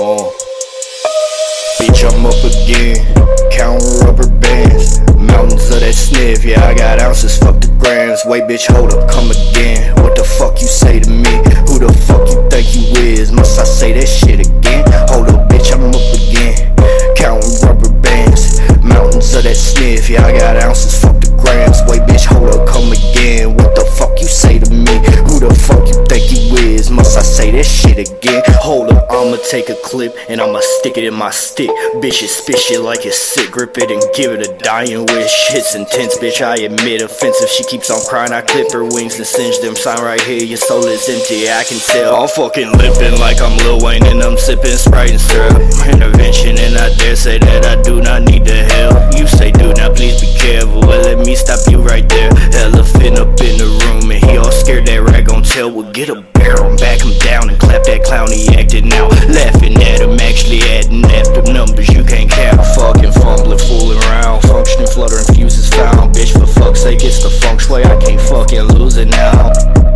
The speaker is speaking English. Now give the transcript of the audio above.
Oh. Bitch, I'm up again, counting rubber bands. Mountains of that sniff, yeah, I got ounces, fuck the grams. Wait, bitch, hold up, come again. What the fuck you say to me? Who the fuck you think you is? Must I say that shit again? Hold up, bitch, I'm up again, counting rubber bands. Mountains of that sniff, yeah, I got ounces, fuck the grams. Wait, bitch, hold up, come again. What the fuck you say to me? Who the fuck you think you is? Must I say that shit again? Hold up. I'ma take a clip and I'ma stick it in my stick. Bitch, it spit shit like it's sick. Grip it and give it a dying wish. Shit's intense, bitch, I admit. Offensive, she keeps on crying. I clip her wings and singe them. Sign right here, your soul is empty. I can tell. I'm fucking lipping like I'm Lil Wayne and I'm sipping Sprite and syrup. Intervention, and I dare say that I do not need the help. You say, do now, please be careful. Well, let me stop you right there. Elephant up in the room, and he all scared that rag gon' tell. Well, get a barrel back him down and clap fucking lose it now.